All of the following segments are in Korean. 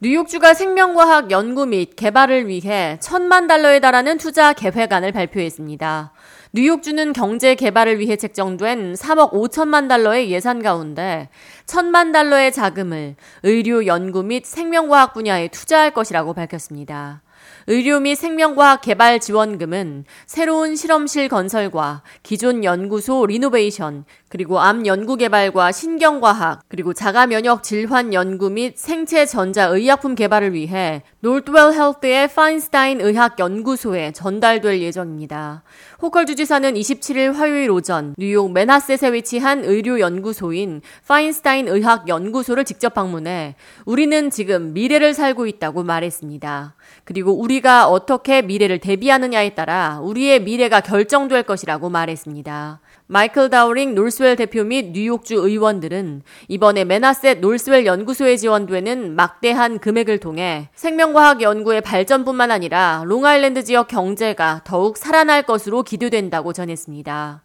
뉴욕주가 생명과학 연구 및 개발을 위해 천만 달러에 달하는 투자 계획안을 발표했습니다. 뉴욕주는 경제 개발을 위해 책정된 3억 5천만 달러의 예산 가운데 천만 달러의 자금을 의료 연구 및 생명과학 분야에 투자할 것이라고 밝혔습니다. 의료 및 생명과학 개발 지원금은 새로운 실험실 건설과 기존 연구소 리노베이션, 그리고 암 연구 개발과 신경과학, 그리고 자가 면역 질환 연구 및 생체 전자 의약품 개발을 위해 Northwell Health의 파인스타인 의학 연구소에 전달될 예정입니다. 호컬 주지사는 27일 화요일 오전 뉴욕 맨하셋에 위치한 의료 연구소인 파인스타인 의학 연구소를 직접 방문해 우리는 지금 미래를 살고 있다고 말했습니다. 그리고 우리가 어떻게 미래를 대비하느냐에 따라 우리의 미래가 결정될 것이라고 말했습니다. 마이클 다우링 Northwell 대표 및 뉴욕주 의원들은 이번에 맨하셋 Northwell 연구소에 지원되는 막대한 금액을 통해 생명과학 연구의 발전뿐만 아니라 롱아일랜드 지역 경제가 더욱 살아날 것으로 기대된다 고 전했습니다.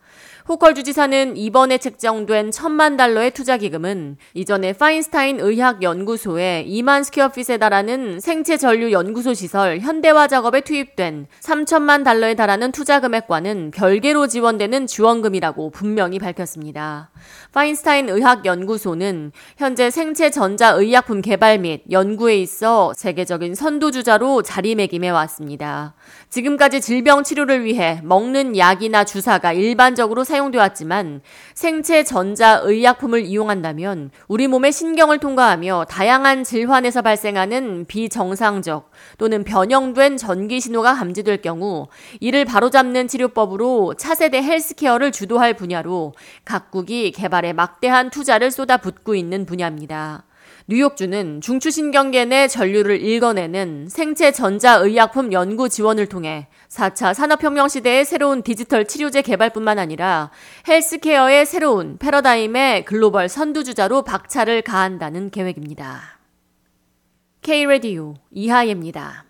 호컬 주지사는 이번에 책정된 천만 달러의 투자 기금은 이전에 파인스타인 의학 연구소에 2만 square feet에 달하는 생체 전류 연구소 시설 현대화 작업에 투입된 3천만 달러에 달하는 투자 금액과는 별개로 지원되는 지원금이라고 분명히 밝혔습니다. 파인스타인 의학 연구소는 현재 생체 전자 의약품 개발 및 연구에 있어 세계적인 선두주자로 자리매김해 왔습니다. 지금까지 질병 치료를 위해 먹는 약이나 주사가 일반적으로 사용되어 왔지만 생체 전자 의약품을 이용한다면 우리 몸의 신경을 통과하며 다양한 질환에서 발생하는 비정상적 또는 변형된 전기 신호가 감지될 경우 이를 바로잡는 치료법으로 차세대 헬스케어를 주도할 분야로 각국이 개발에 막대한 투자를 쏟아붓고 있는 분야입니다. 뉴욕주는 중추신경계 내 전류를 읽어내는 생체 전자의약품 연구 지원을 통해 4차 산업혁명 시대의 새로운 디지털 치료제 개발뿐만 아니라 헬스케어의 새로운 패러다임의 글로벌 선두주자로 박차를 가한다는 계획입니다. K-Radio 이하예입니다.